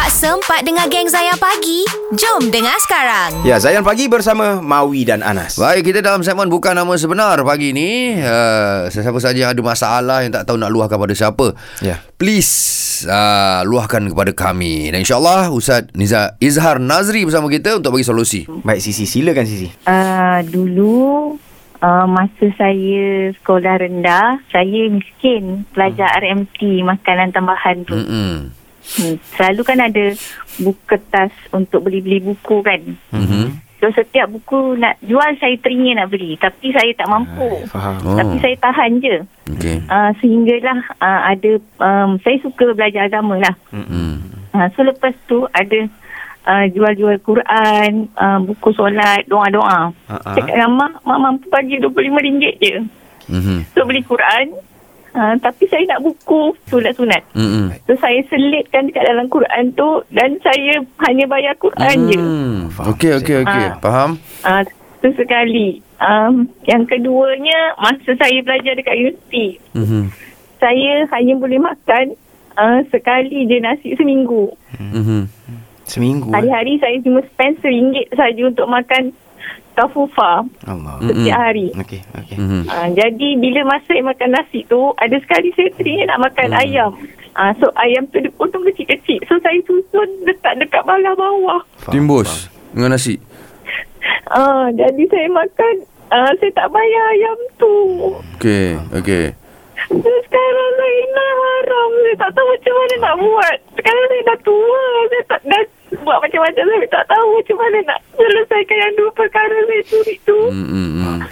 Tak sempat dengar geng Zayan Pagi? Jom dengar sekarang. Ya, Zayan Pagi bersama Maui dan Anas. Baik, kita dalam segmen bukan nama sebenar pagi ni. Uh, sesiapa saja yang ada masalah yang tak tahu nak luahkan pada siapa. Ya. Please uh, luahkan kepada kami. Dan insyaAllah Ustaz Niza Izhar Nazri bersama kita untuk bagi solusi. Baik, Sisi. Silakan, Sisi. Uh, dulu uh, masa saya sekolah rendah, saya miskin pelajar Hmm. RMT makanan tambahan tu. Mm-mm. Hmm. Selalu kan ada buku kertas untuk beli-beli buku kan. Mm-hmm. So setiap buku nak jual saya teringin nak beli tapi saya tak mampu. Faham. Oh. Tapi saya tahan je. Okey. Uh, sehinggalah uh, ada um, saya suka belajar agama lah. Mm. Uh, so lepas tu ada uh, jual-jual Quran, uh, buku solat, doa-doa. Ha, ha. Cakap dengan mak, mak mampu bagi RM25 je. Mm-hmm. So beli Quran. Uh, tapi saya nak buku sunat-sunat. Mm-mm. So saya selitkan dekat dalam Quran tu dan saya hanya bayar Quran je. Mm. Faham. Okey, okey, okey. Ah. Faham? Uh, tu sekali. Um, yang keduanya, masa saya belajar dekat universiti, Mm-hmm. saya hanya boleh makan uh, sekali je nasi seminggu. Mm-hmm. Seminggu. eh? Hari-hari saya cuma spend RM1 saja untuk makan kafufa Allah. setiap hari. Okey, okey. Mm-hmm. Uh, jadi bila masa saya makan nasi tu, ada sekali saya teringin nak makan Hmm. ayam. Uh, so ayam tu dipotong kecil-kecil. So saya susun letak dekat balah bawah. Faham, Timbus dengan nasi. Uh, jadi saya makan, uh, saya tak bayar ayam tu. Okey, okey. So, sekarang saya nak haram. Saya tak tahu macam mana nak buat. Sekarang saya dah tua. Saya tak dah buat macam-macam. Saya tak tahu macam mana nak yang perkara saya curi tu. Mm-mm.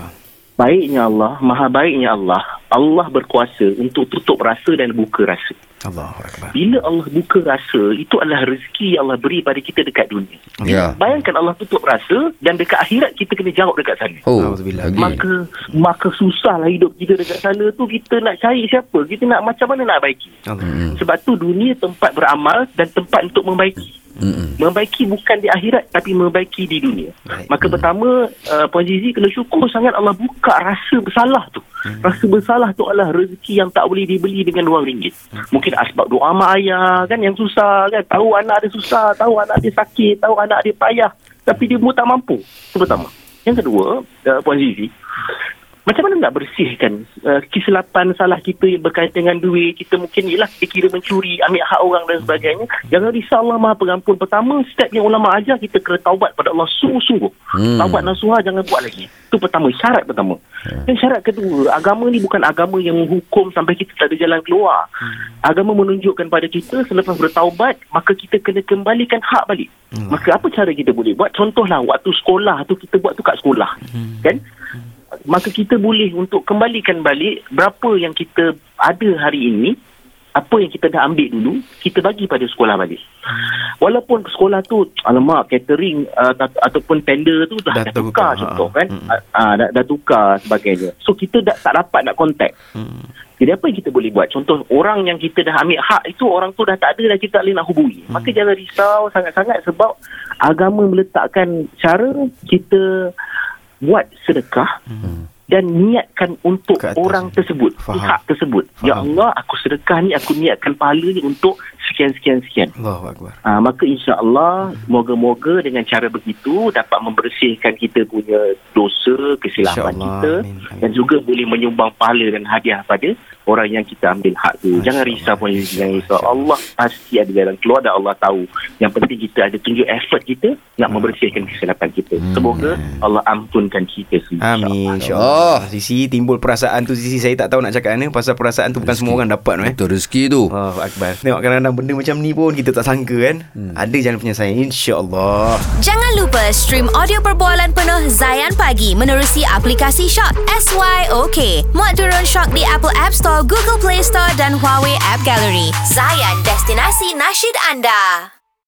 Baiknya Allah, maha baiknya Allah, Allah berkuasa untuk tutup rasa dan buka rasa. Allahu Akbar. Bila Allah buka rasa, itu adalah rezeki yang Allah beri pada kita dekat dunia. Ya. Bayangkan Allah tutup rasa dan dekat akhirat kita kena jawab dekat sana. Oh. Maka maka susahlah hidup kita dekat sana tu kita nak cari siapa? Kita nak macam mana nak baiki? Allah. Sebab tu dunia tempat beramal dan tempat untuk membaiki. Mm-mm. Membaiki bukan di akhirat tapi membaiki di dunia. Baik. Maka pertama uh, Puan Zizi kena syukur sangat Allah buka rasa bersalah tu. Rasa bersalah tu adalah rezeki yang tak boleh dibeli dengan wang ringgit. Mungkin asbab doa mak ayah kan yang susah kan. Tahu anak dia susah, tahu anak dia sakit, tahu anak dia payah. Tapi dia pun tak mampu. Itu pertama. Yang kedua, uh, Puan Zizi, macam mana nak bersihkan uh, kesilapan salah kita yang berkaitan dengan duit? Kita mungkin ialah dikira mencuri ambil hak orang dan sebagainya. Jangan risau Allah maha pengampun. Pertama step yang ulama ajar kita kena taubat pada Allah sungguh-sungguh. Hmm. taubat nasuha jangan buat lagi. Itu pertama syarat pertama. Dan syarat kedua agama ni bukan agama yang menghukum sampai kita tak ada jalan keluar. Agama menunjukkan pada kita selepas bertaubat maka kita kena kembalikan hak balik. Maka apa cara kita boleh buat? Contohlah waktu sekolah tu kita buat tu kat sekolah. Kan maka kita boleh untuk kembalikan balik berapa yang kita ada hari ini apa yang kita dah ambil dulu kita bagi pada sekolah balik walaupun sekolah tu alamak catering uh, tat- ataupun tender tu dah, Dah dah, tukar ha. contoh kan Mm-mm. uh, uh, dah, dah tukar sebagainya so kita dah, tak dapat nak contact Hmm. jadi apa yang kita boleh buat? Contoh orang yang kita dah ambil hak itu orang tu dah tak ada dah kita tak boleh nak hubungi. Hmm. Maka jangan risau sangat-sangat sebab agama meletakkan cara kita buat sedekah Hmm. dan niatkan untuk Ke atas. orang tersebut, Faham. pihak tersebut. Ya Faham. Allah, aku sedekah ni aku niatkan pahala ni untuk sekian sekian sekian. Allahu Akbar. Ha, maka insya-Allah moga-moga dengan cara begitu dapat membersihkan kita punya dosa, kesilapan kita Amin. Amin. dan juga boleh menyumbang pahala dan hadiah pada orang yang kita ambil hak tu. Masya Jangan risau pun jangan risau. Allah pasti ada jalan keluar dan Allah tahu. Yang penting kita ada tunjuk effort kita nak membersihkan kesilapan kita. Semoga Allah ampunkan kita semua. Amin InsyaAllah. insyaAllah. Sisi timbul perasaan tu Sisi saya tak tahu nak cakap mana pasal perasaan tu bukan semua orang dapat tu, eh. Betul rezeki tu. Oh Akbar. Tengok kadang-kadang benda macam ni pun kita tak sangka kan. Hmm. Ada jalan penyelesaian insya-Allah. Jangan lupa stream audio perbualan penuh Zayan Pagi menerusi aplikasi Shock SYOK. Muat turun Shock di Apple App Store, Google Play Store dan Huawei App Gallery. Zayan, destinasi nasyid anda.